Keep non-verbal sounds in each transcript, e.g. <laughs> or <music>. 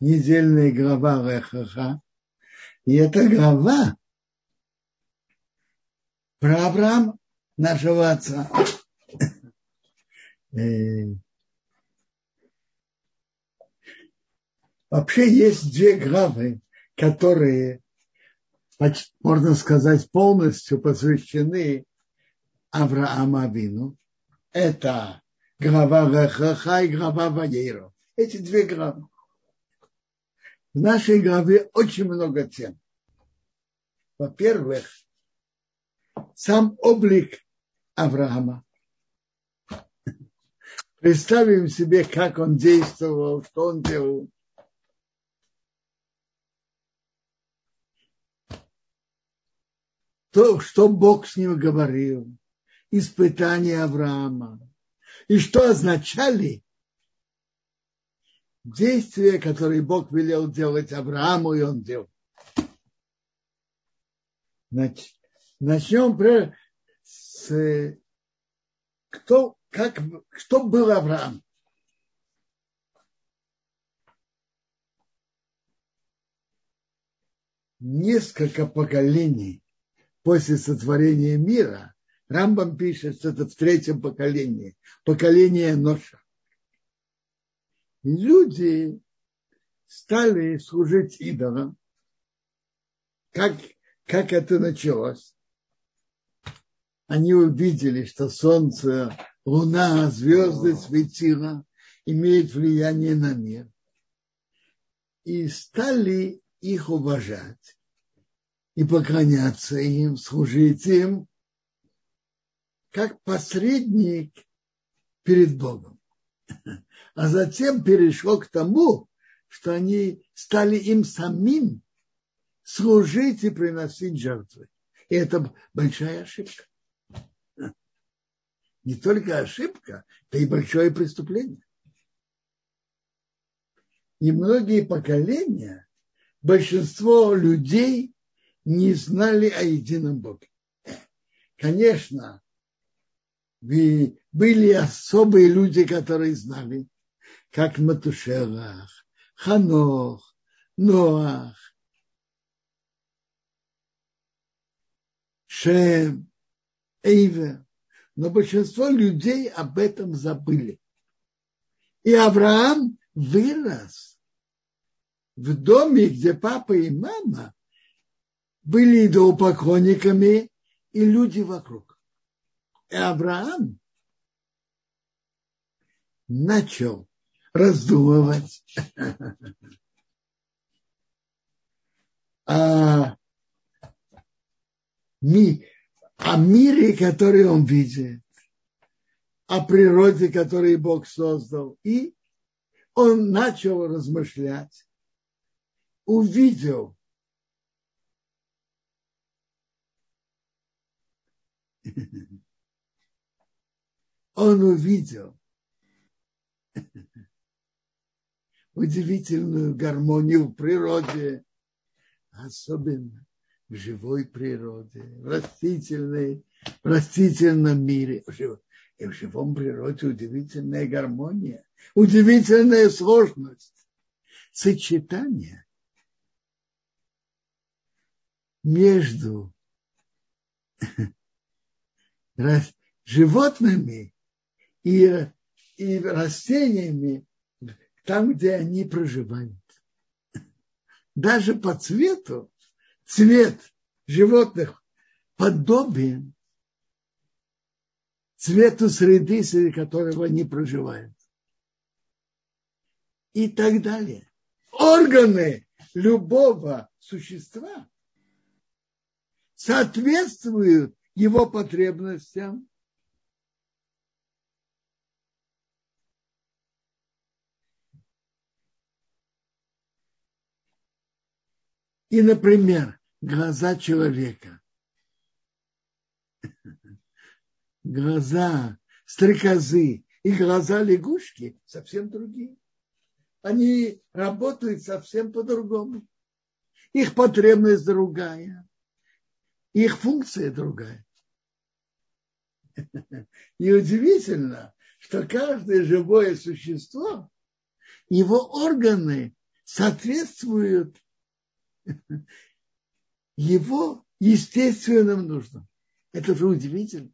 недельная глава Рехаха. И эта глава про Авраама, нашего отца. Э, вообще есть две главы, которые, можно сказать, полностью посвящены Авраама Авину. Это глава Рахаха и глава Ваейро. Эти две главы. В нашей главе очень много тем. Во-первых, сам облик Авраама. Представим себе, как он действовал, что он делал. То, что Бог с ним говорил, испытания Авраама, и что означали действия, которые Бог велел делать Аврааму, и он делал. Значит, начнем с кто, как, кто был Авраам. Несколько поколений после сотворения мира Рамбам пишет, что это в третьем поколении, поколение Ноша. Люди стали служить идолам. Как, как это началось? Они увидели, что солнце, луна, звезды, светила имеют влияние на мир. И стали их уважать и поклоняться им, служить им как посредник перед Богом. А затем перешло к тому, что они стали им самим служить и приносить жертвы. И это большая ошибка. Не только ошибка, это и большое преступление. И многие поколения, большинство людей не знали о едином Боге. Конечно, были особые люди, которые знали, как Матушелах, Ханох, Ноах, Шем, Эйвер. Но большинство людей об этом забыли. И Авраам вырос в доме, где папа и мама были идолопоклонниками и люди вокруг. И Авраам начал раздумывать о, ми, о мире, который он видит, о природе, которую Бог создал. И он начал размышлять, увидел, <laughs> он увидел удивительную гармонию в природе, особенно в живой природе, в растительной, в растительном мире, и в живом природе удивительная гармония, удивительная сложность, сочетание между <laughs> животными и, и растениями там, где они проживают. Даже по цвету, цвет животных подобен цвету среды, среди которого они проживают. И так далее. Органы любого существа соответствуют его потребностям И, например, глаза человека, глаза стрекозы и глаза лягушки совсем другие. Они работают совсем по-другому. Их потребность другая, их функция другая. <laughs> И удивительно, что каждое живое существо, его органы соответствуют его естественным нуждам. Это же удивительно.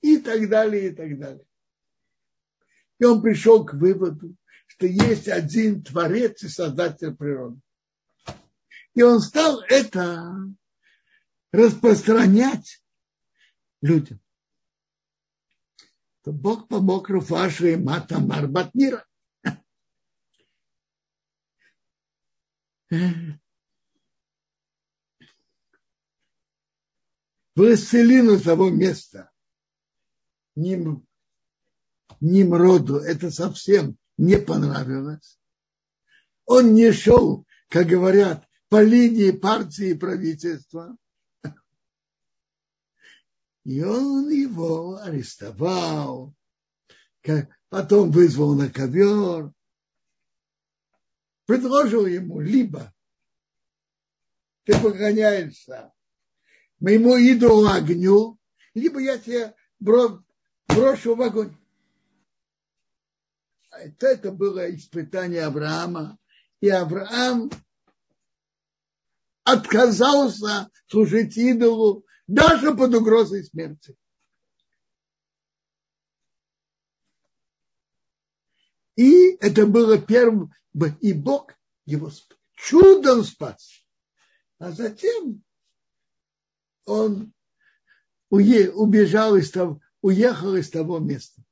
И так далее, и так далее. И он пришел к выводу, что есть один Творец и Создатель природы. И он стал это распространять людям. То Бог помог Руфаше и Мата Мира. Властелину того места, Ним, Нимроду, это совсем не понравилось. Он не шел, как говорят, по линии партии и правительства. И он его арестовал, потом вызвал на ковер, предложил ему либо ты погоняешься моему идолу огню, либо я тебя брошу в огонь. Это, это было испытание Авраама. И Авраам отказался служить идолу даже под угрозой смерти. И это было первым, и Бог его чудом спас. А затем он убежал из того, уехал из того места.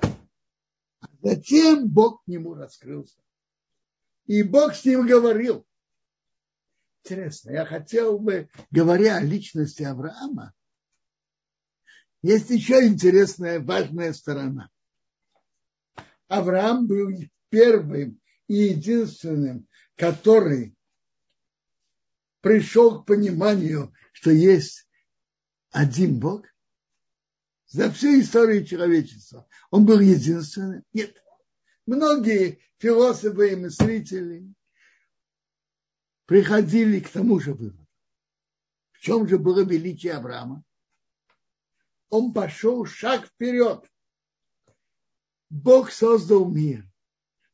А затем Бог к нему раскрылся. И Бог с ним говорил. Интересно, я хотел бы, говоря о личности Авраама, есть еще интересная, важная сторона. Авраам был первым и единственным, который пришел к пониманию, что есть один Бог за всю историю человечества. Он был единственным? Нет. Многие философы и мыслители приходили к тому же выводу. В чем же было величие Авраама? Он пошел шаг вперед. Бог создал мир.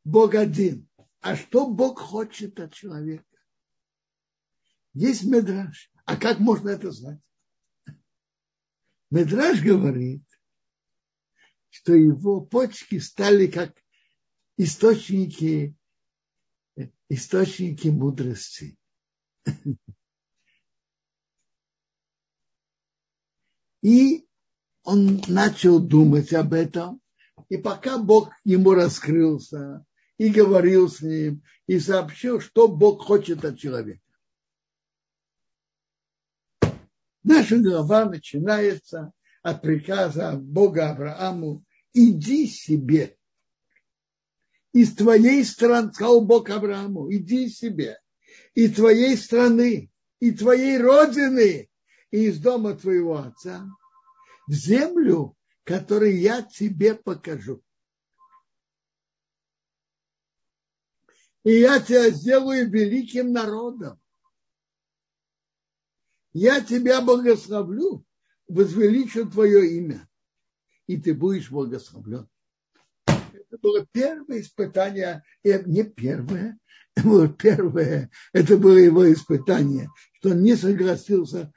Бог один. А что Бог хочет от человека? Есть медраж. А как можно это знать? Медраж говорит, что его почки стали как источники, источники мудрости. И он начал думать об этом, и пока Бог ему раскрылся и говорил с ним, и сообщил, что Бог хочет от человека. Наша глава начинается от приказа Бога Аврааму «Иди себе». Из твоей страны, сказал Бог Аврааму, иди себе, и твоей страны, и твоей родины, и из дома твоего отца, в землю, которую я тебе покажу. И я тебя сделаю великим народом я тебя благословлю, возвеличу твое имя, и ты будешь благословлен. Это было первое испытание, не первое, это было первое, это было его испытание, что он не согласился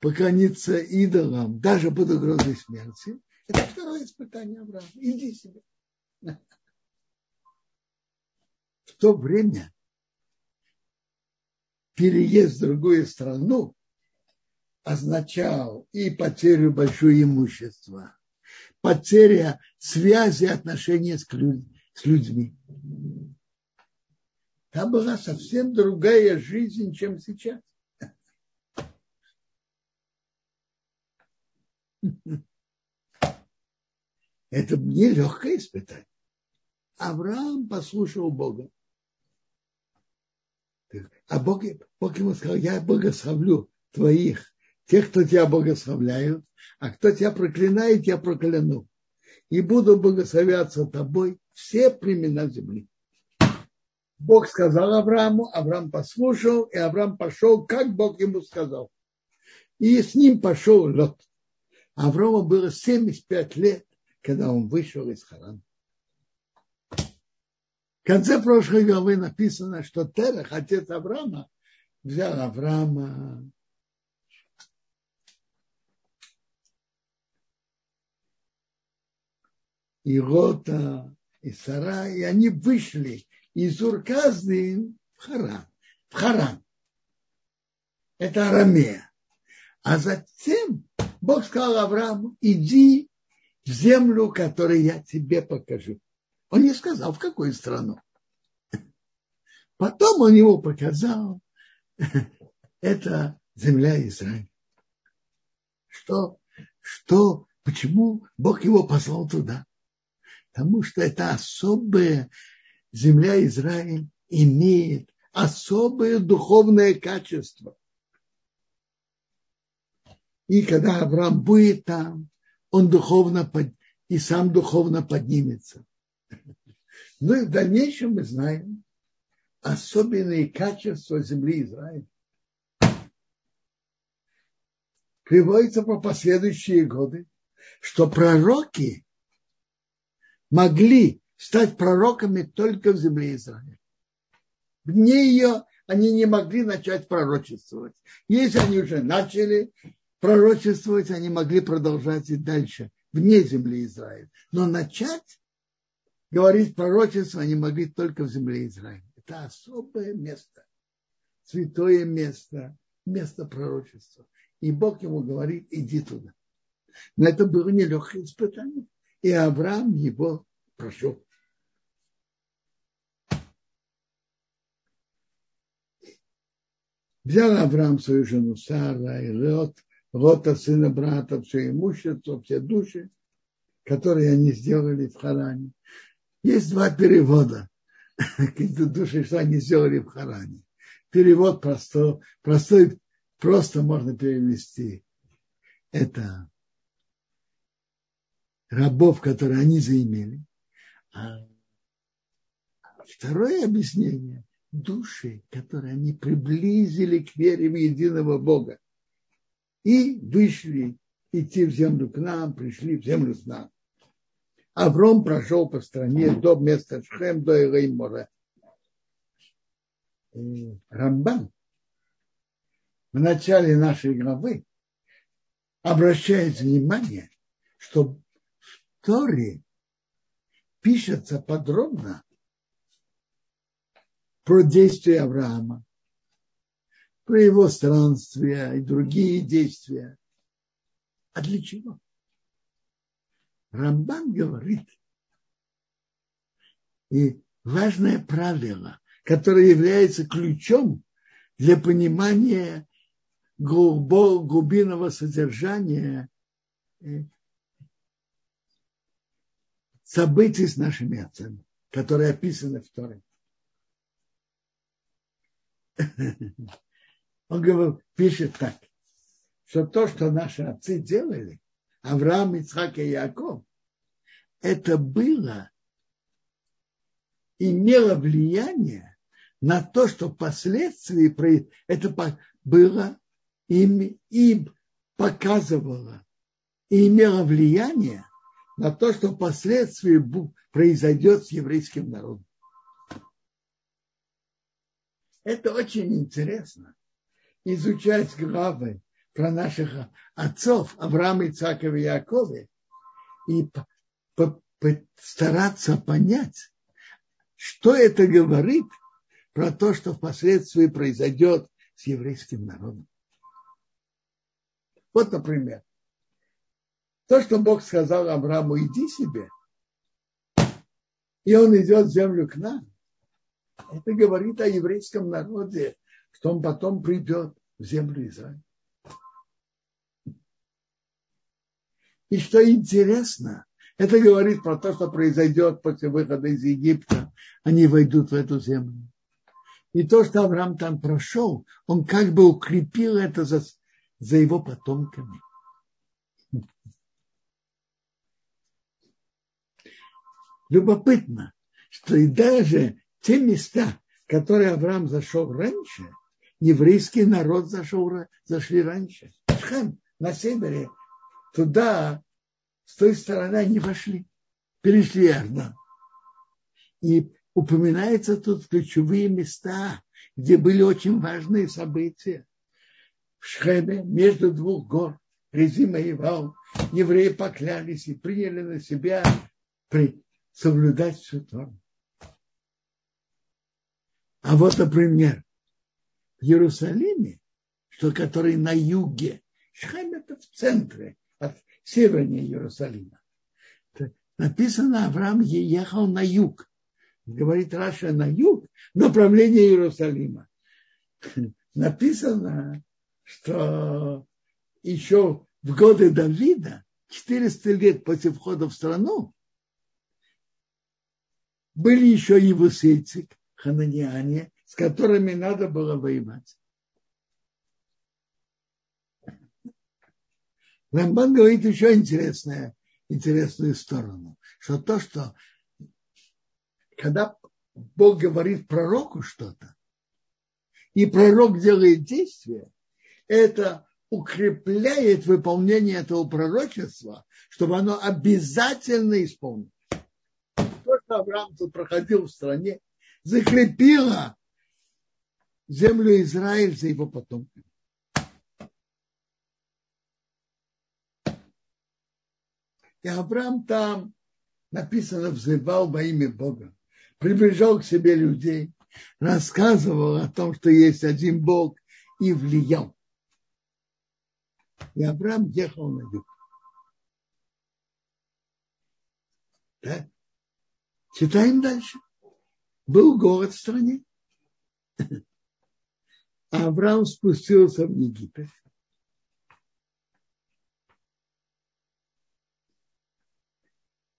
поклониться идолам, даже под угрозой смерти. Это второе испытание Авраама. Иди себе. В то время переезд в другую страну означал и потерю большого имущества, потеря связи, отношения с, людьми. Там была совсем другая жизнь, чем сейчас. Это нелегкое испытание. Авраам послушал Бога. А Бог, Бог ему сказал, я благословлю твоих тех, кто тебя благословляют, а кто тебя проклинает, я прокляну. И буду благословляться тобой все племена земли. Бог сказал Аврааму, Авраам послушал, и Авраам пошел, как Бог ему сказал. И с ним пошел Лот. Аврааму было 75 лет, когда он вышел из Харана. В конце прошлой главы написано, что Терах, отец Авраама, взял Авраама и Рота, и Сара, и они вышли из Урказды в Харан. В Харан. Это Арамея. А затем Бог сказал Аврааму, иди в землю, которую я тебе покажу. Он не сказал, в какую страну. Потом он ему показал, это земля Израиля. Что, что, почему Бог его послал туда? Потому что это особая земля Израиль имеет особое духовное качество. И когда Авраам будет там, он духовно под, и сам духовно поднимется. Ну и в дальнейшем мы знаем особенные качества земли Израиля. Приводится по последующие годы, что пророки могли стать пророками только в земле Израиля. Вне ее они не могли начать пророчествовать. Если они уже начали пророчествовать, они могли продолжать и дальше, вне земли Израиля. Но начать говорить пророчество они могли только в земле Израиля. Это особое место, святое место, место пророчества. И Бог ему говорит, иди туда. Но это было нелегкое испытание. И Авраам его прошел. Взял Авраам свою жену Сара и Лот, Лота, сына брата, все имущество, все души, которые они сделали в Харане. Есть два перевода. <laughs> Какие-то души, что они сделали в Харане. Перевод простой, простой, просто можно перевести. Это рабов, которые они заимели. А второе объяснение – души, которые они приблизили к вере в единого Бога. И вышли идти в землю к нам, пришли в землю с нами. Авром прошел по стране до места Шхем, до Илейморе. Рамбан в начале нашей главы обращает внимание, что Торе пишется подробно про действия Авраама, про его странствия и другие действия. А для чего? Рамбан говорит, и важное правило, которое является ключом для понимания глубинного содержания э, событий с нашими отцами, которые описаны в Торе. Он говорит, пишет так, что то, что наши отцы делали, Авраам, Ицхак и Яков, это было, имело влияние на то, что впоследствии это было им, им показывало и имело влияние на то, что впоследствии произойдет с еврейским народом. Это очень интересно. Изучать главы про наших отцов Авраама, Ицакова и Якова и стараться понять, что это говорит про то, что впоследствии произойдет с еврейским народом. Вот, например, то, что Бог сказал Аврааму, иди себе, и он идет в землю к нам, это говорит о еврейском народе, что он потом придет в землю Израиля. И что интересно, это говорит про то, что произойдет после выхода из Египта. Они войдут в эту землю. И то, что Авраам там прошел, он как бы укрепил это за, за его потомками. Любопытно, что и даже те места, которые Авраам зашел раньше, еврейский народ зашел, зашли раньше. Шхем на севере туда, с той стороны они вошли, перешли Иордан. И упоминаются тут ключевые места, где были очень важные события. В Шхеме между двух гор Резима и Вал евреи поклялись и приняли на себя соблюдать всю Тору. А вот, например, в Иерусалиме, что который на юге, Шхем это в центре, от севернее Иерусалима. Написано, Авраам ехал на юг. Говорит Раша на юг, направление Иерусалима. <laughs> Написано, что еще в годы Давида, 400 лет после входа в страну, были еще евусейцы, хананиане, с которыми надо было воевать. Рамбан говорит еще интересное, интересную сторону, что то, что когда Бог говорит пророку что-то, и пророк делает действие, это укрепляет выполнение этого пророчества, чтобы оно обязательно исполнилось. То, что Авраам тут проходил в стране, закрепило землю Израиль за его потомками. И Авраам там написано, взывал во имя Бога, приближал к себе людей, рассказывал о том, что есть один Бог и влиял. И Авраам ехал на юг. Да? Читаем дальше. Был город в стране. А Авраам спустился в Египет.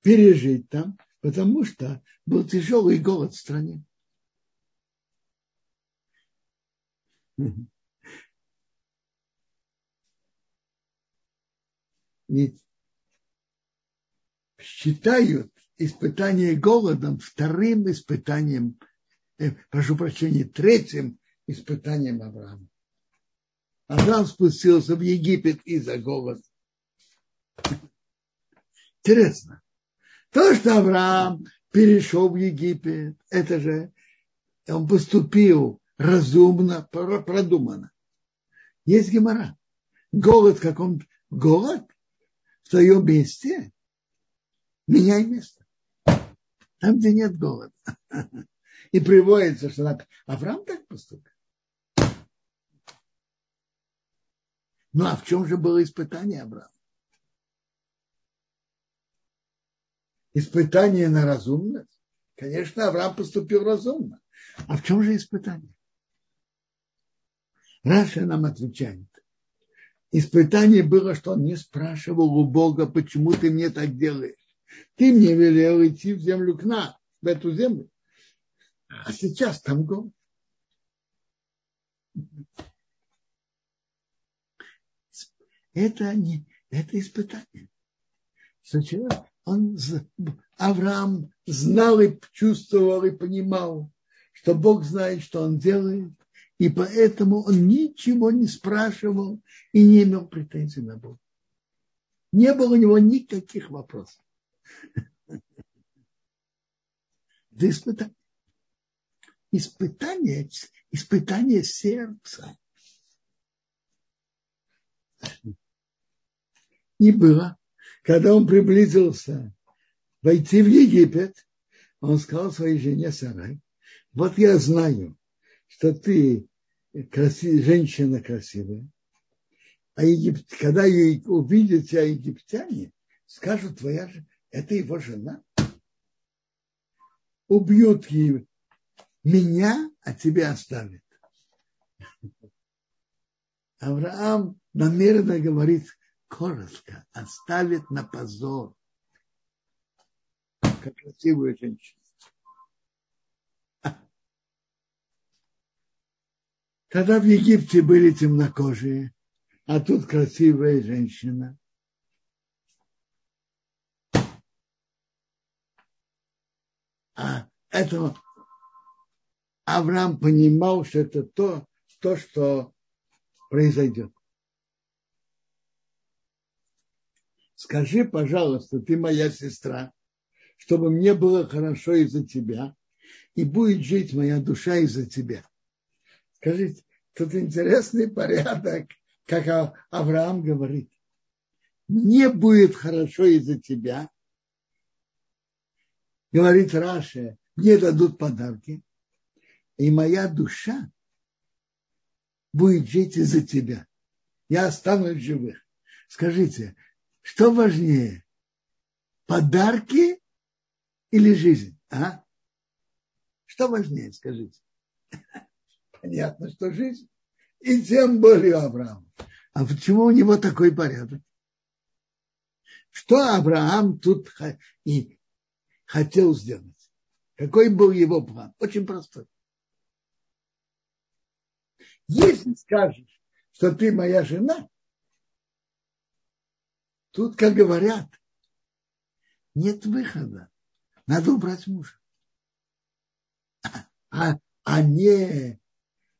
пережить там, потому что был тяжелый голод в стране. Ведь считают испытание голодом вторым испытанием, э, прошу прощения, третьим испытанием Авраама. Авраам спустился в Египет из-за голода. Интересно. То, что Авраам перешел в Египет, это же он поступил разумно, продуманно. Есть гемора. Голод, как он голод, в твоем месте, меняй место. Там, где нет голода. И приводится, что Авраам так поступил. Ну а в чем же было испытание Авраама? испытание на разумность? Конечно, Авраам поступил разумно. А в чем же испытание? Раша нам отвечает. Испытание было, что он не спрашивал у Бога, почему ты мне так делаешь. Ты мне велел идти в землю к нам, в эту землю. А сейчас там голод. Это, не, это испытание. Сначала он, Авраам знал и чувствовал и понимал, что Бог знает, что он делает, и поэтому он ничего не спрашивал и не имел претензий на Бога. Не было у него никаких вопросов. Это испытание. Испытание, испытание сердца. И было когда он приблизился войти в Египет, он сказал своей жене Сарай, вот я знаю, что ты красив, женщина красивая, а Египт, когда ее увидят тебя египтяне, скажут, твоя это его жена. Убьют ее, меня, а тебя оставят. Авраам намеренно говорит, коротко, оставит на позор, как красивую женщину. Когда в Египте были темнокожие, а тут красивая женщина. А это Авраам понимал, что это то, то что произойдет. скажи, пожалуйста, ты моя сестра, чтобы мне было хорошо из-за тебя. и будет жить моя душа из-за тебя. Скажите, тут интересный порядок, как Авраам говорит. Мне будет хорошо из-за тебя. Говорит Раша, мне дадут подарки, и моя душа будет жить из-за тебя. Я останусь живых. Скажите, что важнее, подарки или жизнь? А? Что важнее, скажите? <laughs> Понятно, что жизнь. И тем более Авраам. А почему у него такой порядок? Что Авраам тут и хотел сделать? Какой был его план? Очень простой. Если скажешь, что ты моя жена, тут, как говорят, нет выхода. Надо убрать мужа. А, а не,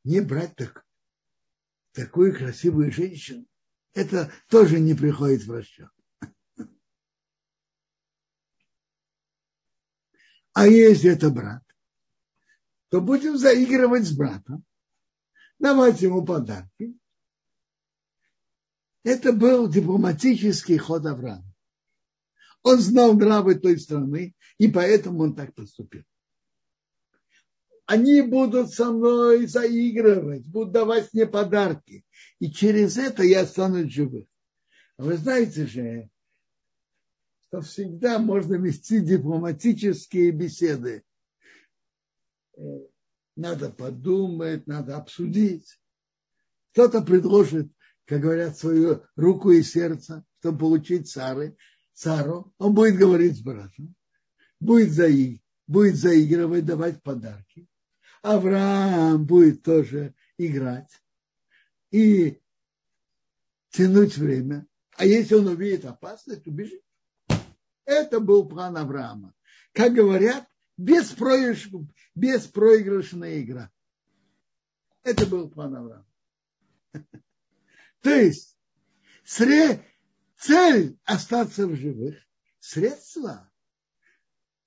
не брать так, такую красивую женщину, это тоже не приходит в расчет. А если это брат, то будем заигрывать с братом, давать ему подарки. Это был дипломатический ход Авраама. Он знал нравы той страны, и поэтому он так поступил. Они будут со мной заигрывать, будут давать мне подарки. И через это я останусь живых. А вы знаете же, что всегда можно вести дипломатические беседы. Э, надо подумать, надо обсудить. Кто-то предложит, как говорят, свою руку и сердце, чтобы получить цары, цару. Он будет говорить с братом, будет, заиг, будет заигрывать, давать подарки. Авраам будет тоже играть и тянуть время. А если он увидит опасность, убежит. Это был план Авраама. Как говорят, беспроигрыш, беспроигрышная игра. Это был план Авраама. <laughs> То есть цель остаться в живых, средства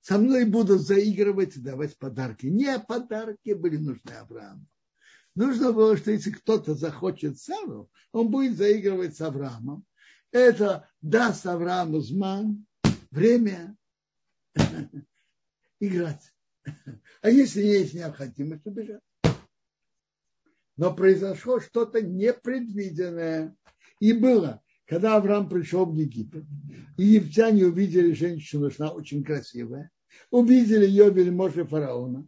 со мной будут заигрывать и давать подарки. Не подарки были нужны Аврааму. Нужно было, что если кто-то захочет Сару, он будет заигрывать с Авраамом. Это даст Аврааму зман, время <laughs> играть. <laughs> А если есть необходимость, убежать. Но произошло что-то непредвиденное. И было, когда Авраам пришел в Египет, египтяне увидели женщину, что она очень красивая, увидели ее вельможи фараона,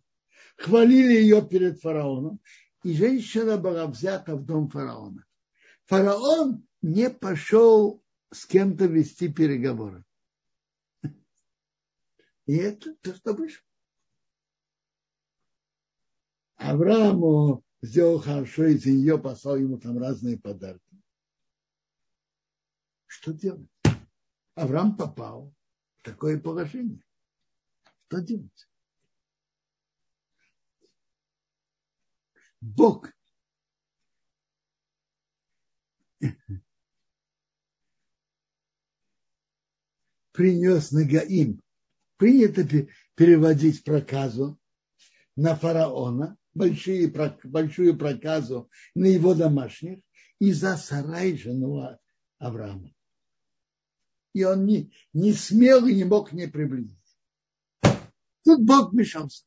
хвалили ее перед фараоном, и женщина была взята в дом фараона. Фараон не пошел с кем-то вести переговоры. И это то, что вышло. Аврааму сделал хорошо, из нее послал ему там разные подарки. Что делать? Авраам попал в такое положение. Что делать? Бог принес Нагаим принято переводить проказу на фараона, большие, большую проказу на его домашних и за сарай жену Авраама. И он не, не смел и не мог к ней приблизиться. Тут Бог вмешался.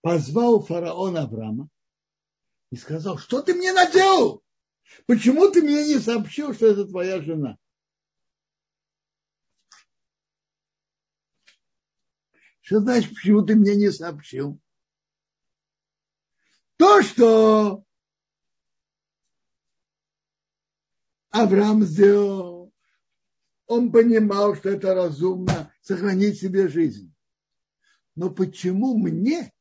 Позвал фараон Авраама и сказал, что ты мне наделал? Почему ты мне не сообщил, что это твоя жена? Что значит, почему ты мне не сообщил? То, что Авраам сделал, он понимал, что это разумно сохранить себе жизнь. Но почему мне,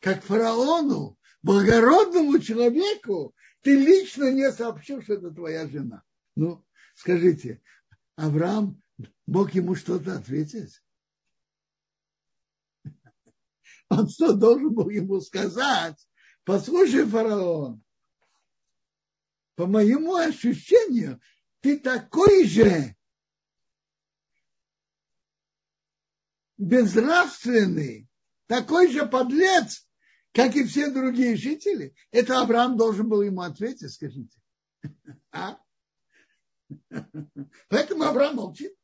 как фараону, благородному человеку, ты лично не сообщил, что это твоя жена. Ну, скажите, Авраам мог ему что-то ответить? Он что должен был ему сказать? Послушай, фараон, по моему ощущению, ты такой же безнравственный, такой же подлец, как и все другие жители, это Авраам должен был ему ответить, скажите. А? Поэтому Авраам молчит.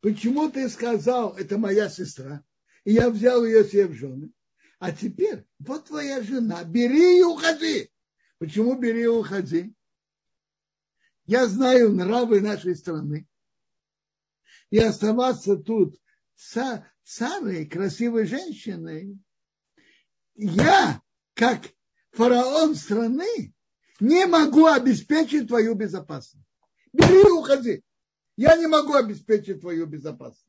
Почему ты сказал, это моя сестра, и я взял ее себе в жены, а теперь вот твоя жена, бери и уходи. Почему бери и уходи? Я знаю нравы нашей страны. И оставаться тут с самой красивой женщиной, я, как фараон страны, не могу обеспечить твою безопасность. Бери и уходи. Я не могу обеспечить твою безопасность.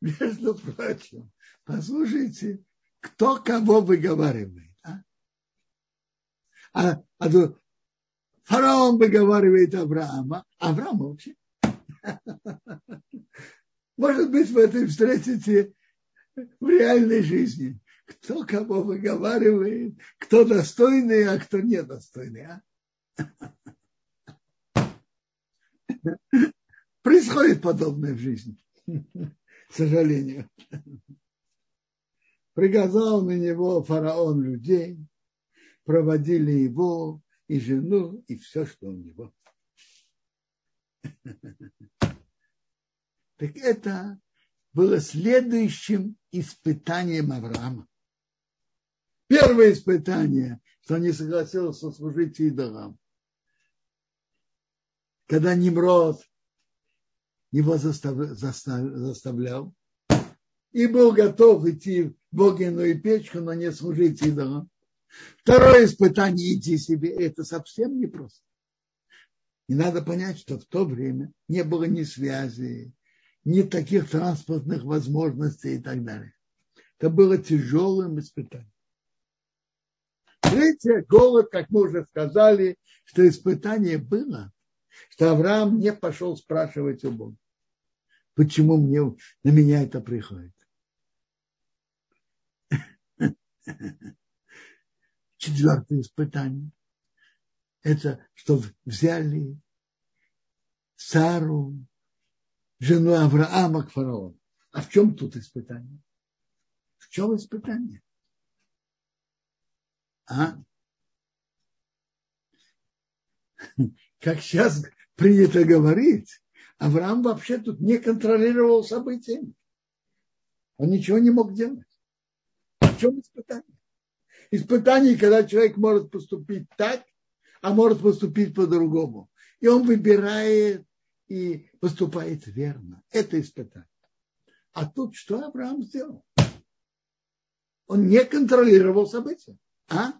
Между прочим, послушайте, кто кого выговаривает. А? А, а фараон выговаривает Авраама, Авраам молчит. Может быть, вы это встретите в реальной жизни. Кто кого выговаривает, кто достойный, а кто недостойный. А? Происходит подобное в жизни, к сожалению. Приказал на него фараон людей, проводили его и жену, и все, что у него. <laughs> Так это было следующим испытанием Авраама. Первое испытание, что он не согласился служить идолам когда Немрод его заставлял, и был готов идти в огненную печку, но не служить идолам. Второе испытание идти себе, это совсем непросто. И надо понять, что в то время не было ни связи, ни таких транспортных возможностей и так далее. Это было тяжелым испытанием. Третье, голод, как мы уже сказали, что испытание было что Авраам не пошел спрашивать у Бога. Почему мне, на меня это приходит? <laughs> Четвертое испытание. Это что взяли Сару, жену Авраама к фараону. А в чем тут испытание? В чем испытание? А? <laughs> как сейчас принято говорить, Авраам вообще тут не контролировал события. Он ничего не мог делать. В чем испытание? Испытание, когда человек может поступить так, а может поступить по-другому. И он выбирает и поступает верно. Это испытание. А тут что Авраам сделал? Он не контролировал события. А?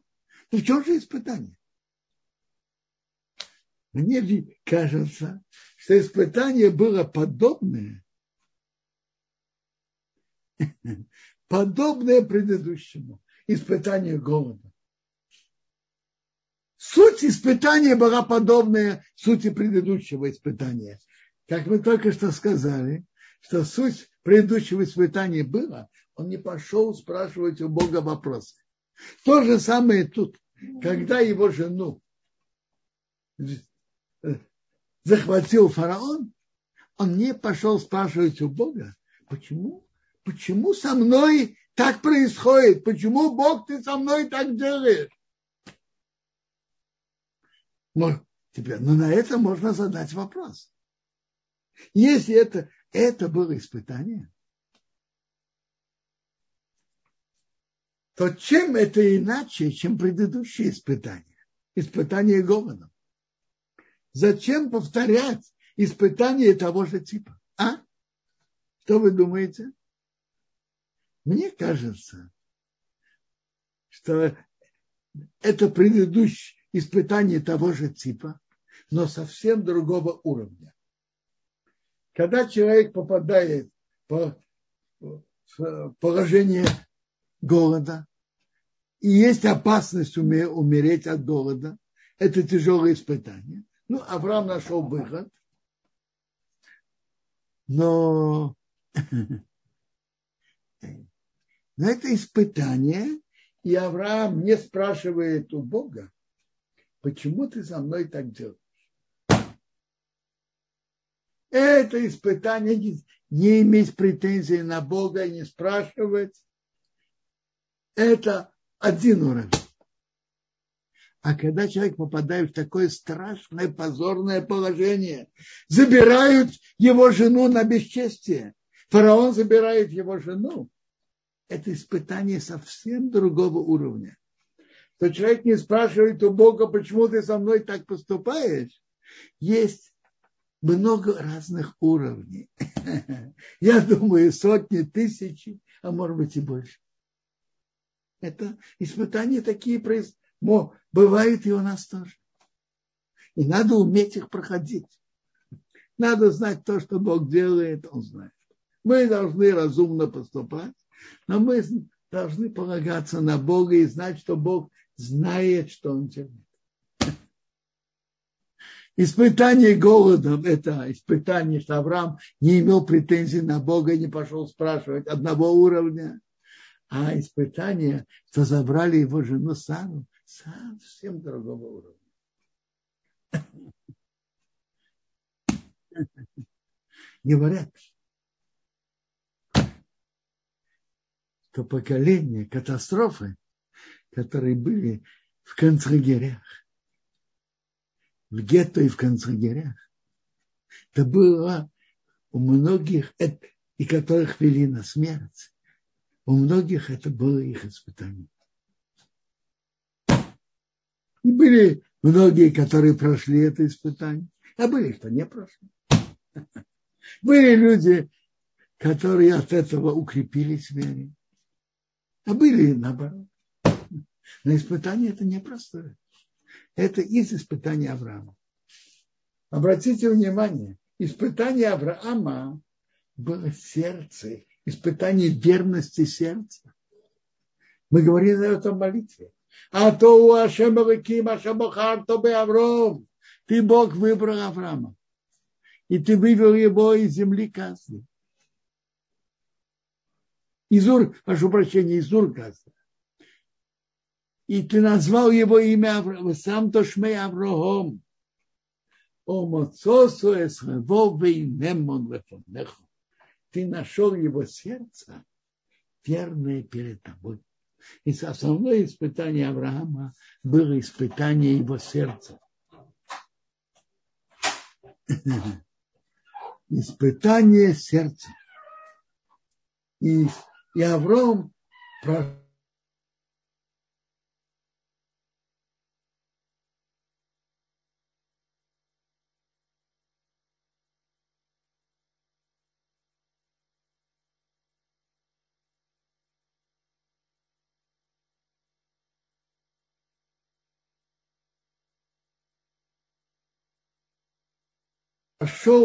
Ну в чем же испытание? Мне кажется, что испытание было подобное, <laughs> подобное предыдущему, испытанию голода. Суть испытания была подобная сути предыдущего испытания. Как мы только что сказали, что суть предыдущего испытания была, он не пошел спрашивать у Бога вопросы. То же самое тут, когда его жену захватил фараон, он не пошел спрашивать у Бога, почему, почему со мной так происходит, почему Бог ты со мной так делаешь. Но, теперь, но на это можно задать вопрос. Если это, это было испытание, то чем это иначе, чем предыдущие испытания? Испытание голодом. Зачем повторять испытания того же типа? А? Что вы думаете? Мне кажется, что это предыдущее испытание того же типа, но совсем другого уровня. Когда человек попадает в положение голода, и есть опасность умереть от голода, это тяжелое испытание. Ну, Авраам нашел выход. Но, <laughs> но это испытание, и Авраам не спрашивает у Бога, почему ты со мной так делаешь? Это испытание не, не иметь претензий на Бога и не спрашивать. Это один уровень. А когда человек попадает в такое страшное позорное положение, забирают его жену на бесчестие, фараон забирает его жену, это испытание совсем другого уровня. То человек не спрашивает у Бога, почему ты со мной так поступаешь. Есть много разных уровней. <laughs> Я думаю, сотни, тысячи, а может быть и больше. Это испытания такие бывают и у нас тоже. И надо уметь их проходить. Надо знать то, что Бог делает, Он знает. Мы должны разумно поступать, но мы должны полагаться на Бога и знать, что Бог знает, что Он делает. Испытание голодом – это испытание, что Авраам не имел претензий на Бога и не пошел спрашивать одного уровня. А испытание, что забрали его жену Сару, совсем другого уровня. Говорят, что поколение катастрофы, которые были в концлагерях, в гетто и в концлагерях, это было у многих, и которых вели на смерть, у многих это было их испытание. И были многие, которые прошли это испытание, а были, кто не прошли. <laughs> Были люди, которые от этого укрепились в вере а были наоборот. Но испытание это непростое. Это из испытания Авраама. Обратите внимание, испытание Авраама было сердце, испытание верности сердца. Мы говорили о этом молитве. А то у Ашемалаким, Ашамахар, то бы Авром. Ты Бог выбрал Авраама. И ты вывел его из земли Казни. Изур, прошу прощения, Изур Газа. И ты назвал его имя Авраам, сам то шмей Авраам. Омоцосу эсхево вейнемон лефонеху. Ты нашел его сердце, верное перед тобой. И основное испытание Авраама было испытание его сердца. <laughs> Испытание сердца. И и Авром прошел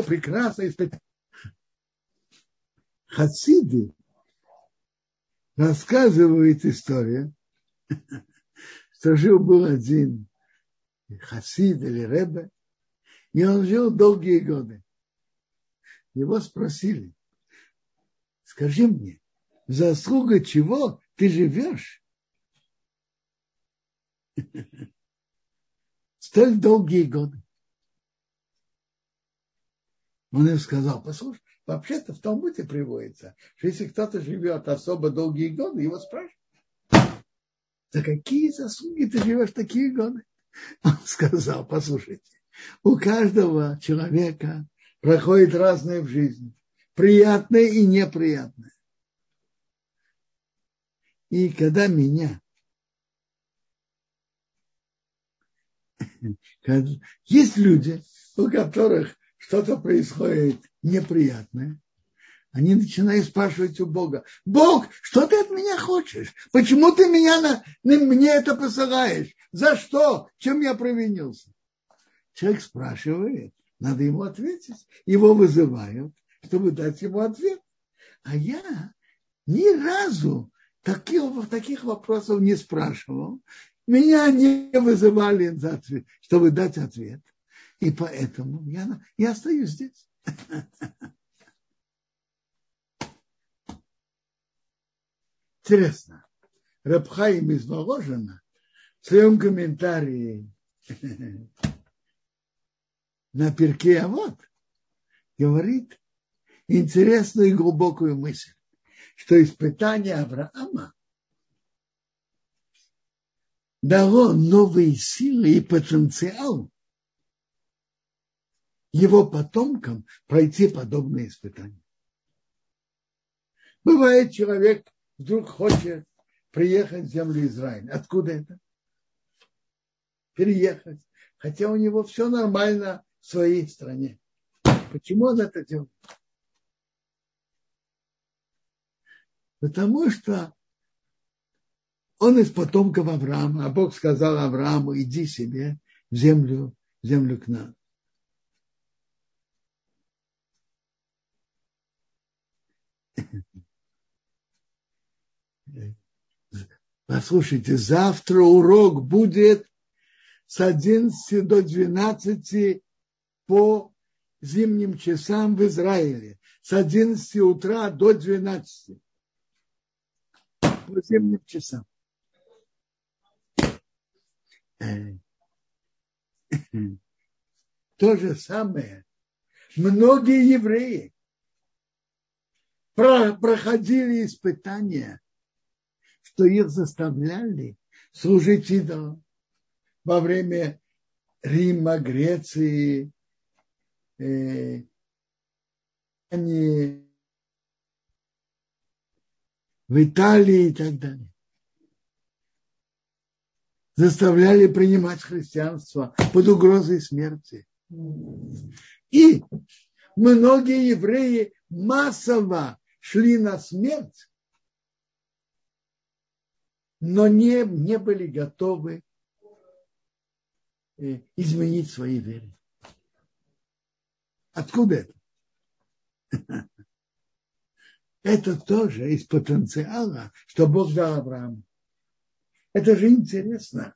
прекрасно испытание. Хасиды рассказывает история, <laughs> что жил был один хасид или ребе, и он жил долгие годы. Его спросили, скажи мне, заслуга чего ты живешь? <laughs> Столь долгие годы. Он им сказал, послушай, Вообще-то в Талмуде приводится, что если кто-то живет особо долгие годы, его спрашивают, за какие заслуги ты живешь такие годы? Он сказал, послушайте, у каждого человека проходит разное в жизни, приятное и неприятное. И когда меня <laughs> есть люди, у которых что-то происходит неприятное, они начинают спрашивать у Бога, Бог, что ты от меня хочешь? Почему ты меня на, на, мне это посылаешь? За что? Чем я провинился? Человек спрашивает, надо ему ответить. Его вызывают, чтобы дать ему ответ. А я ни разу таких, таких вопросов не спрашивал. Меня не вызывали, чтобы дать ответ. И поэтому я, я остаюсь здесь. Интересно. Рабхаим из Воложина в своем комментарии на перке а вот говорит интересную и глубокую мысль, что испытание Авраама дало новые силы и потенциал его потомкам пройти подобные испытания. Бывает, человек вдруг хочет приехать в землю Израиля. Откуда это? Переехать. Хотя у него все нормально в своей стране. Почему он это делает? Потому что он из потомков Авраама, а Бог сказал Аврааму, иди себе в землю, в землю к нам. Послушайте, завтра урок будет с 11 до 12 по зимним часам в Израиле. С 11 утра до 12 по зимним часам. То же самое. Многие евреи проходили испытания, что их заставляли служить идолам во время Рима, Греции, э, они в Италии и так далее. Заставляли принимать христианство под угрозой смерти. И многие евреи массово шли на смерть, но не, не были готовы э, изменить свои веры. Откуда это? <laughs> Это тоже из потенциала, что Бог дал Аврааму. Это же интересно,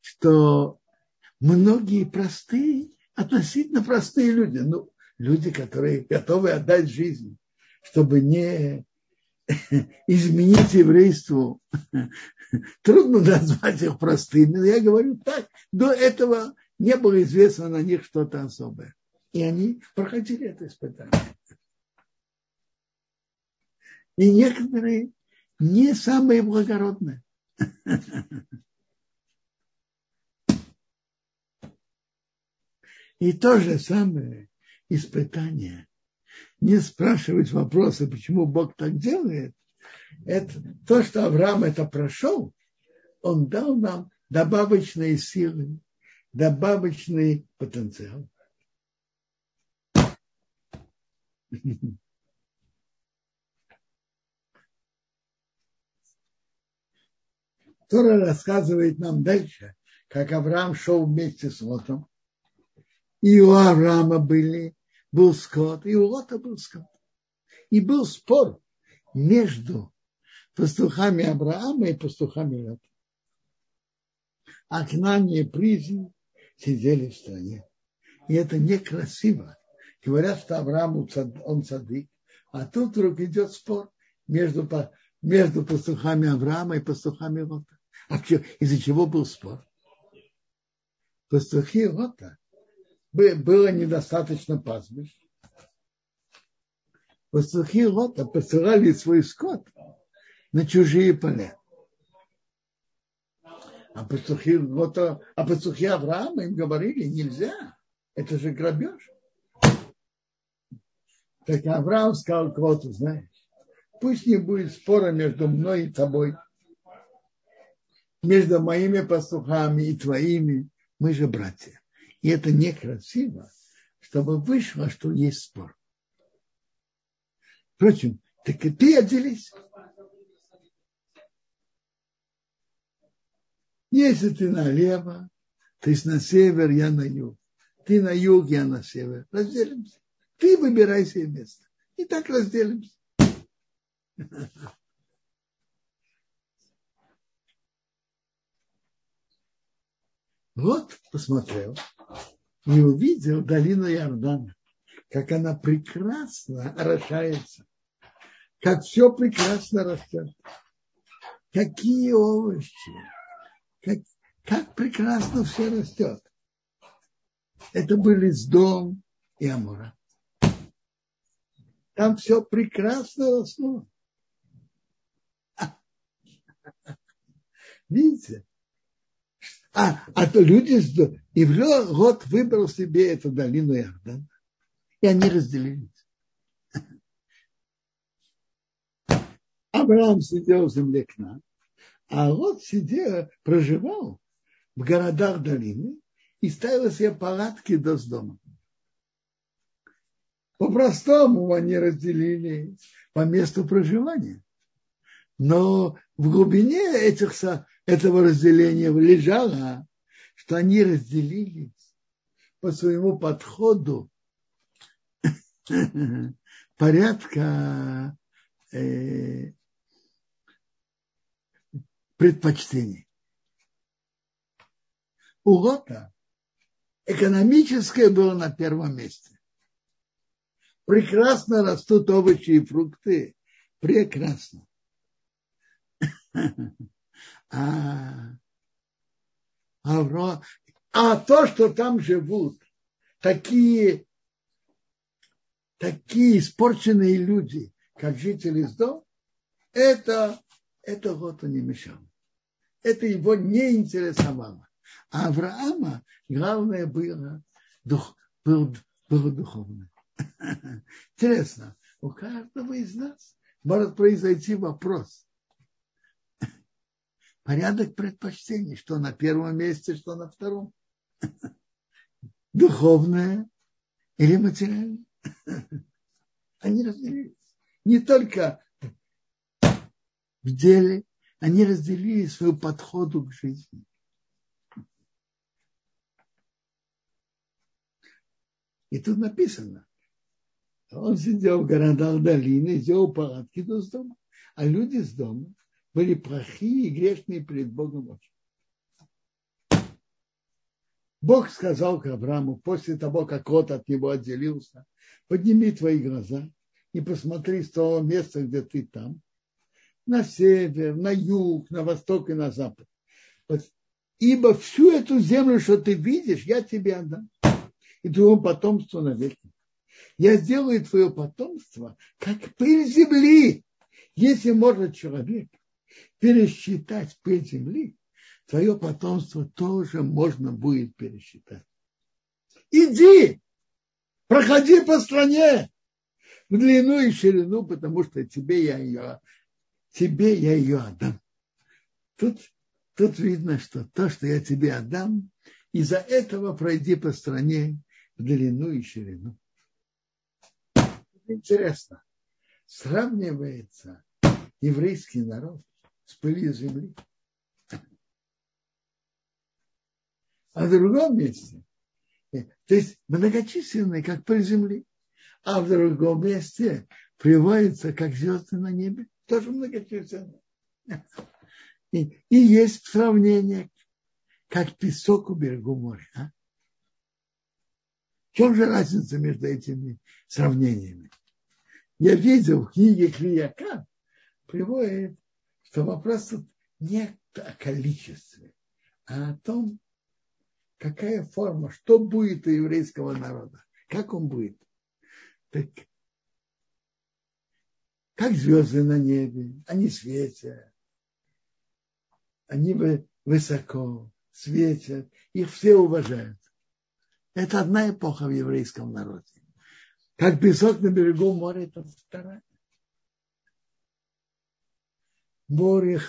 что многие простые, относительно простые люди, ну, люди, которые готовы отдать жизнь, чтобы не <laughs> изменить еврейству. <laughs> Трудно назвать их простыми, но я говорю так, до этого не было известно на них что-то особое. И они проходили это испытание. И некоторые не самые благородные. <laughs> И то же самое испытание не спрашивать вопросы, почему Бог так делает, это то, что Авраам это прошел, он дал нам добавочные силы, добавочный потенциал. Тора рассказывает нам дальше, как Авраам шел вместе с Лотом. И у Авраама были был скот, и у Лота был скот. И был спор между пастухами Авраама и пастухами Лота. А Кнане и Призи сидели в стране. И это некрасиво. Говорят, что Авраам он садик, а тут вдруг идет спор между, между пастухами Авраама и пастухами Лота. А из-за чего был спор? Пастухи Лота было недостаточно пастбищ. Пастухи Лота посылали свой скот на чужие поля. А пастухи, Лота, а пастухи Авраама им говорили, нельзя, это же грабеж. Так Авраам сказал к Лоту, знаешь, пусть не будет спора между мной и тобой, между моими пастухами и твоими, мы же братья. И это некрасиво, чтобы вышло, что есть спор. Впрочем, так и ты отделись. Если ты налево, есть на север, я на юг. Ты на юг, я на север. Разделимся. Ты выбирай себе место. И так разделимся. <laughs> Вот посмотрел и увидел долину Иордана, как она прекрасно орошается, как все прекрасно растет, какие овощи, как, как прекрасно все растет. Это были Сдом и Амура. Там все прекрасно росло. <laughs> Видите? А, а то люди, и Год выбрал себе эту долину Иордан, и они разделились. <laughs> Авраам сидел в земле к нам, а Лот сидел, проживал в городах долины и ставил себе палатки до с дома. По-простому они разделили по месту проживания. Но в глубине этих, этого разделения лежало, что они разделились по своему подходу <coughs> порядка э, предпочтений. У Лота экономическое было на первом месте. Прекрасно растут овощи и фрукты. Прекрасно. А, а, а то, что там живут такие, такие испорченные люди, как жители из дома, это, это вот он не мешал. Это его не интересовало. А Авраама главное было, дух, было, было духовное. <laughs> Интересно, у каждого из нас может произойти вопрос. Порядок предпочтений, что на первом месте, что на втором. <laughs> Духовное или материальное. <laughs> Они разделились. Не только в деле, они разделили свою подходу к жизни. И тут написано, он сидел в городах долины, сделал палатки до дома, а люди с дома были плохие и грешные перед Богом очень. Бог сказал к Аврааму, после того, как кот от него отделился, подними твои глаза и посмотри с того места, где ты там, на север, на юг, на восток и на запад. Ибо всю эту землю, что ты видишь, я тебе отдам. И твоему потомству навеки. Я сделаю твое потомство, как пыль земли. Если может человек пересчитать пыль земли, твое потомство тоже можно будет пересчитать. Иди, проходи по стране в длину и ширину, потому что тебе я ее, тебе я ее отдам. Тут, тут видно, что то, что я тебе отдам, из-за этого пройди по стране в длину и ширину. Интересно, сравнивается еврейский народ с пылью земли. А в другом месте, то есть многочисленные, как пыль земли, а в другом месте приводится, как звезды на небе, тоже многочисленные. И, и есть сравнение, как песок у берегу моря. А? В чем же разница между этими сравнениями? Я видел в книге Клияка, приводит, что вопрос тут не о количестве, а о том, какая форма, что будет у еврейского народа, как он будет. Так, как звезды на небе, они светят, они высоко светят, их все уважают. Это одна эпоха в еврейском народе. Как песок на берегу моря, это вторая. Море,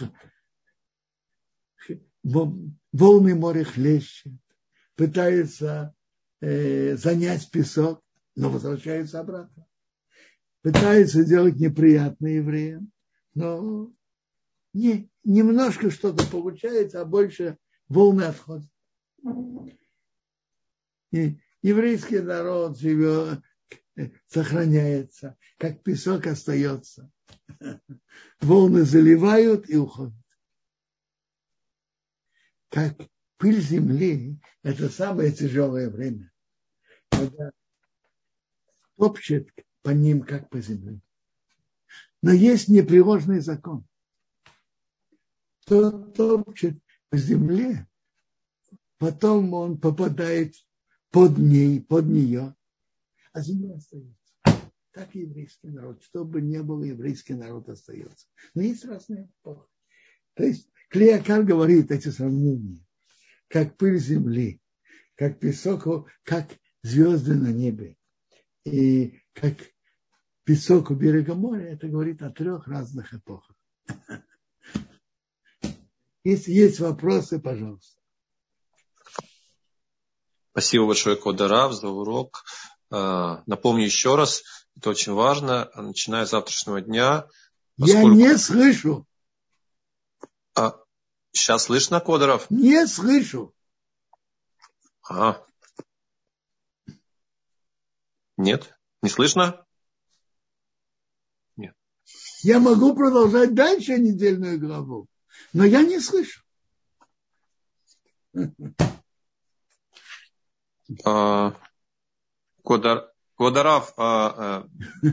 волны моря хлещет, пытается э, занять песок, но возвращается обратно. Пытается делать неприятно евреям, но не, немножко что-то получается, а больше волны отходят. И еврейский народ живет, сохраняется, как песок остается. Волны заливают и уходят. Как пыль земли – это самое тяжелое время, когда топчет по ним, как по земле. Но есть непреложный закон. Кто топчет по земле, потом он попадает под ней, под нее, а земля остается. Так и еврейский народ. Что бы ни было, еврейский народ остается. Но есть разные эпохи. То есть Клеякар говорит эти сравнения, как пыль земли, как песок, как звезды на небе, и как песок у берега моря, это говорит о трех разных эпохах. <laughs> Если есть вопросы, пожалуйста. Спасибо большое, Кодарав, за урок. А, напомню еще раз, это очень важно, начиная с завтрашнего дня. Поскольку... Я не слышу. А, сейчас слышно, Кодаров? Не слышу. А. Нет? Не слышно? Нет. Я могу продолжать дальше недельную главу, но я не слышу. А, Кодар, Кодарав, а, а, <laughs>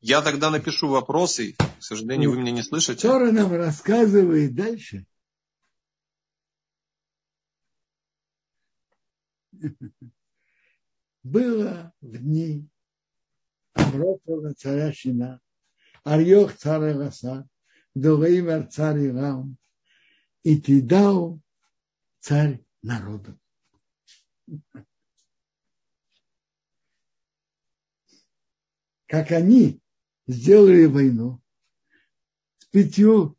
я тогда напишу вопросы. К сожалению, вы меня не слышите. Тора нам рассказывает дальше. <laughs> Было в дни Амротова царя Шина, Арьох царя Ласа, Дугаимер царь Ирам, и Тидау царь народа как они сделали войну с пятью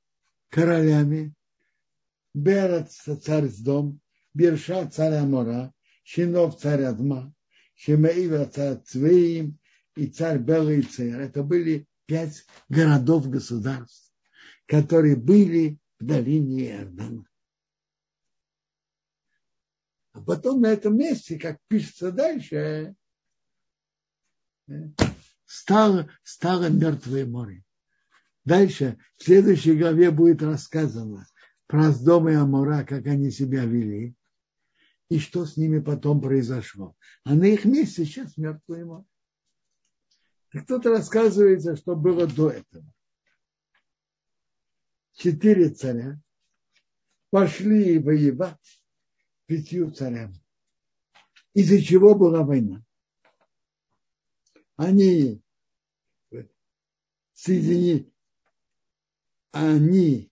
королями, Берат царь Сдом, Берша царь Амора, Шинов царь Адма, Шемеива царь Цвеим и царь Белый царь. Это были пять городов-государств, которые были в долине Иордана. А потом на этом месте, как пишется дальше, стало, стало мертвое море. Дальше в следующей главе будет рассказано про Сдом и Амора, как они себя вели, и что с ними потом произошло. А на их месте сейчас мертвое море. Кто-то рассказывается, что было до этого. Четыре царя пошли воевать пятью царями. Из-за чего была война? Они соединили, они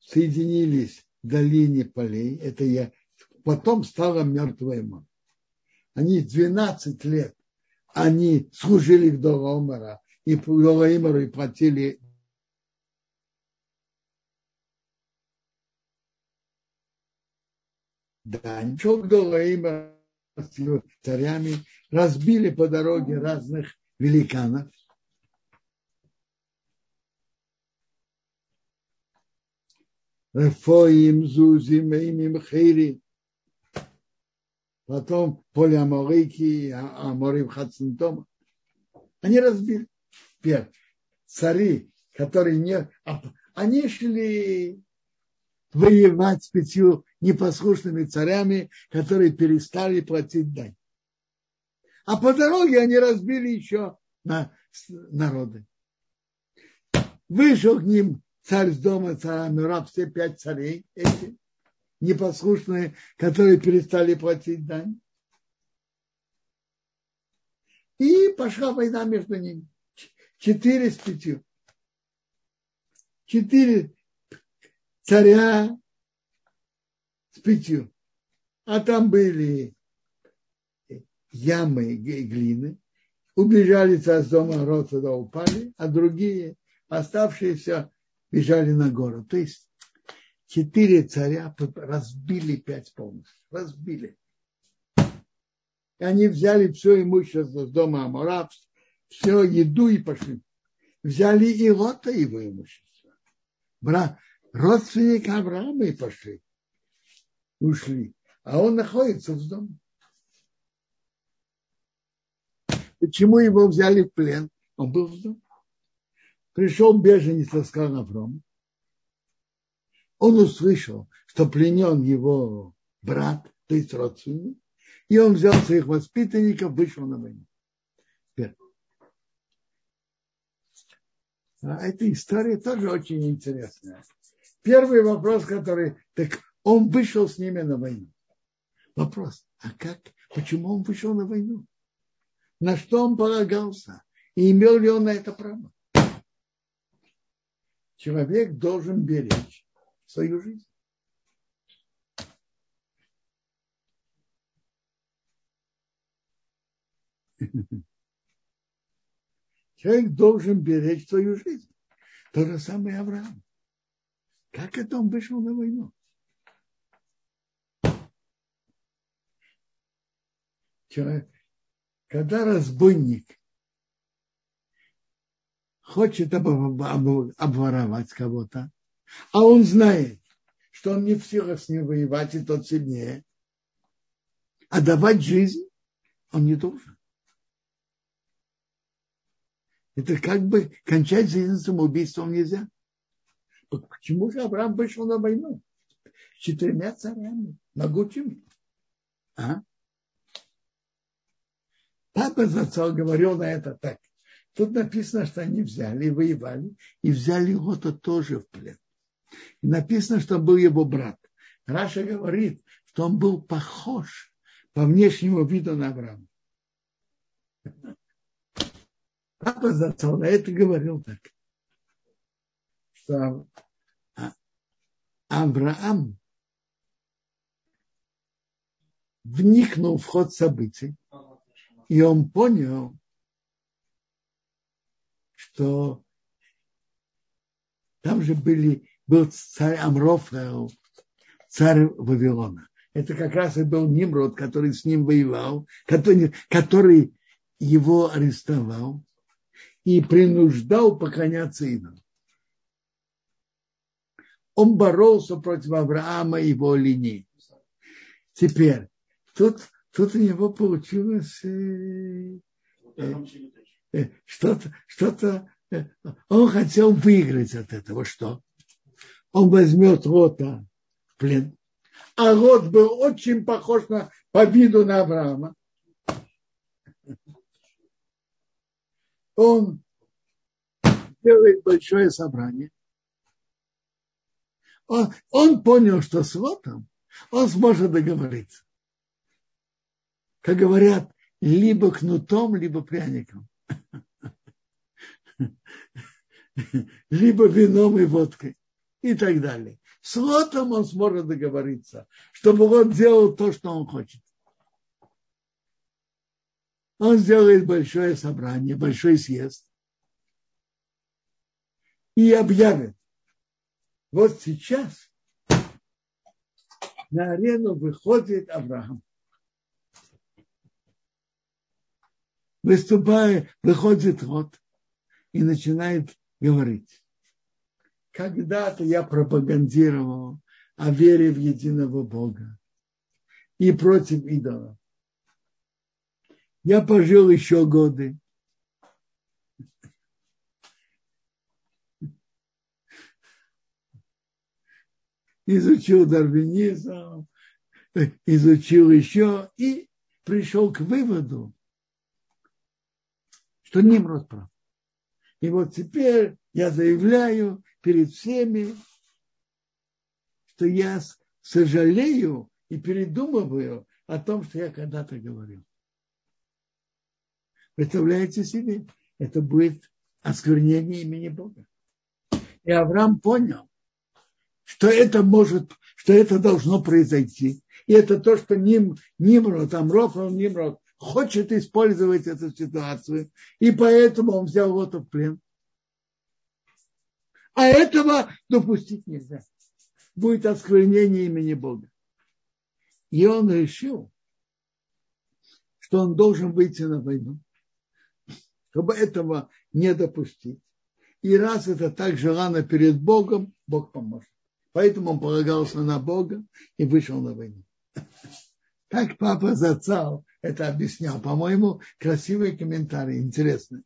соединились в долине полей, это я, потом стало мертвое море. Они 12 лет, они служили к Доломара, и Доломару и платили дань. Чок Доломара царями разбили по дороге разных великанов. Рефоим, Зузим, Имим, Хейри. Потом поле Аморики, Аморим Хацинтома. Они разбили. Теперь цари, которые не... А, они шли воевать с пятью непослушными царями, которые перестали платить дань. А по дороге они разбили еще на народы. Вышел к ним царь с дома царя Мира, все пять царей эти, непослушные, которые перестали платить дань. И пошла война между ними. Четыре с пятью. Четыре царя с пятью. А там были ямы и глины, убежали с дома род туда упали, а другие, оставшиеся, бежали на гору. То есть четыре царя разбили пять полностью. Разбили. И они взяли все имущество с дома Аморав, все еду и пошли. Взяли и Лота его имущество. Бра, родственник Авраама и пошли. Ушли. А он находится в доме. Почему его взяли в плен? Он был в доме. Пришел беженец, сказал Авром. Он услышал, что пленен его брат, то есть родственник, и он взял своих воспитанников, вышел на войну. А эта история тоже очень интересная. Первый вопрос, который... Так он вышел с ними на войну. Вопрос, а как? Почему он вышел на войну? на что он полагался, и имел ли он на это право. Человек должен беречь свою жизнь. Человек должен беречь свою жизнь. То же самое Авраам. Как это он вышел на войну? Человек, когда разбойник хочет обворовать кого-то, а он знает, что он не в силах с ним воевать, и тот сильнее, а давать жизнь он не должен. Это как бы кончать жизнь самоубийством нельзя. Почему же Авраам вышел на войну? С четырьмя царями, могучими. А? Папа Зацал говорил на это так. Тут написано, что они взяли и воевали, и взяли его-то тоже в плен. И написано, что был его брат. Раша говорит, что он был похож по внешнему виду на Авраама. Папа Зацал на это говорил так, что Авраам вникнул в ход событий, и он понял, что там же были, был царь Амрофел, царь Вавилона. Это как раз и был Nimrod, который с ним воевал, который, который его арестовал и принуждал поклоняться идолам. Он боролся против Авраама и его линии. Теперь, тут, тут у него получилось э, э, что-то, что-то, э, он хотел выиграть от этого. Что? Он возьмет Лота в плен. А Лот был очень похож на, по виду на Авраама. Он делает большое собрание. Он, он понял, что с Лотом он сможет договориться. Как говорят, либо кнутом, либо пряником. Либо вином и водкой. И так далее. С Лотом он сможет договориться, чтобы он делал то, что он хочет. Он сделает большое собрание, большой съезд и объявит. Вот сейчас на арену выходит Авраам. Выступая, выходит рот и начинает говорить. Когда-то я пропагандировал о вере в единого Бога и против идолов. Я пожил еще годы. Изучил дарвинизм, изучил еще и пришел к выводу, что Нимрод прав. И вот теперь я заявляю перед всеми, что я сожалею и передумываю о том, что я когда-то говорил. Представляете себе, это будет осквернение имени Бога. И Авраам понял, что это может, что это должно произойти. И это то, что Ним, Нимрод, Амрофов Нимрод хочет использовать эту ситуацию. И поэтому он взял Лота в плен. А этого допустить нельзя. Будет осквернение имени Бога. И он решил, что он должен выйти на войну чтобы этого не допустить. И раз это так желано перед Богом, Бог поможет. Поэтому он полагался на Бога и вышел на войну. Как папа Зацал это объяснял. По-моему, красивый комментарий, интересный.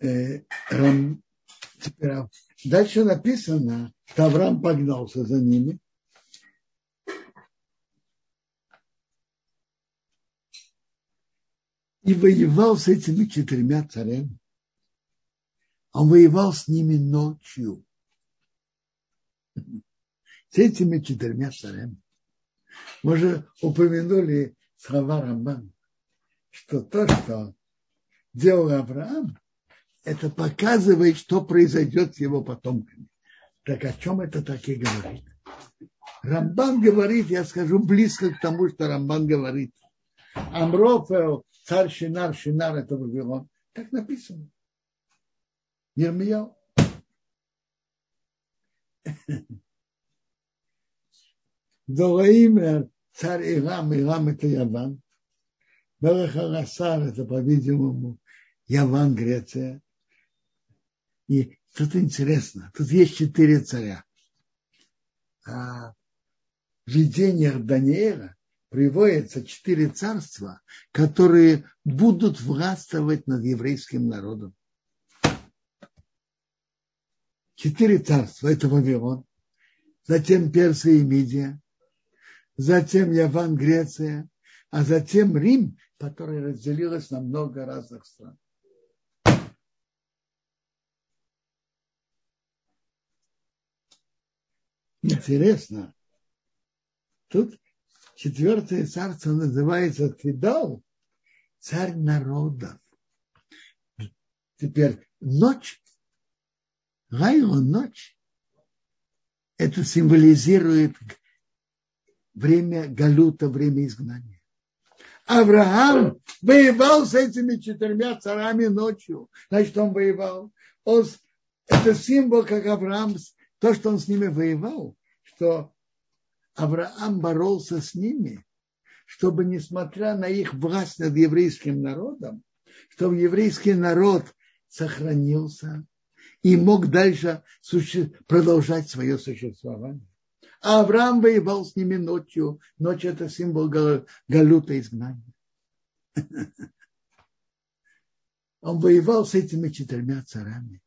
Э, дальше написано, что погнался за ними и воевал с этими четырьмя царями. Он воевал с ними ночью. С этими четырьмя царями. Мы же упомянули слова Рамбан, что то, что делал Авраам, это показывает, что произойдет с его потомками. Так о чем это так и говорит? Рамбан говорит, я скажу близко к тому, что Рамбан говорит. Амрофел, царь Шинар, Шинар, это Вавилон. Так написано. Ермияу. Долаимер, царь Ирам, Ирам это Яван. Белахарасар, это, по-видимому, Яван, Греция. И тут интересно, тут есть четыре царя. А в видениях Даниэла приводятся четыре царства, которые будут властвовать над еврейским народом. Четыре царства – это Вавилон, затем Персия и Мидия, затем Яван, Греция, а затем Рим, который разделилась на много разных стран. Интересно, тут четвертое царство называется Фидал, царь народов. Теперь ночь, Гайло, ночь, это символизирует время Галута, время изгнания. Авраам воевал с этими четырьмя царами ночью. Значит, он воевал. Он, это символ, как Авраам, то, что он с ними воевал, что Авраам боролся с ними, чтобы, несмотря на их власть над еврейским народом, чтобы еврейский народ сохранился и мог дальше продолжать свое существование. А Авраам воевал с ними ночью. Ночь – это символ галута изгнания. <laughs> Он воевал с этими четырьмя царями.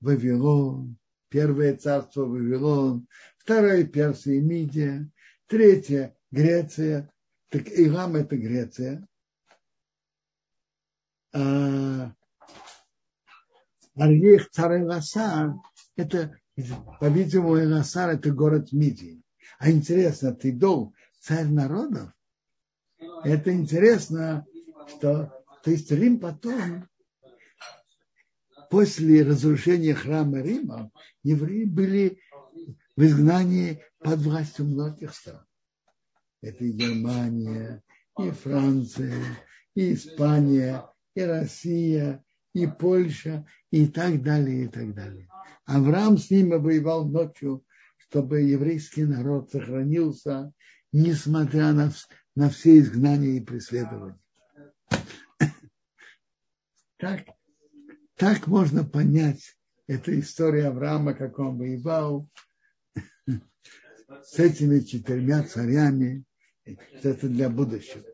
Вавилон, первое царство Вавилон, второе Персия и Мидия, третье Греция, так Илам это Греция, а Арьех царь это по-видимому, Эласар – это город Мидии. А интересно, Тидол – царь народов. Это интересно, что то есть Рим потом, после разрушения храма Рима, евреи были в изгнании под властью многих стран. Это и Германия, и Франция, и Испания, и Россия, и Польша, и так далее, и так далее. Авраам с ними воевал ночью, чтобы еврейский народ сохранился, несмотря на, на все изгнания и преследования. Так, так можно понять эту историю Авраама, как он воевал с этими четырьмя царями. Это для будущего.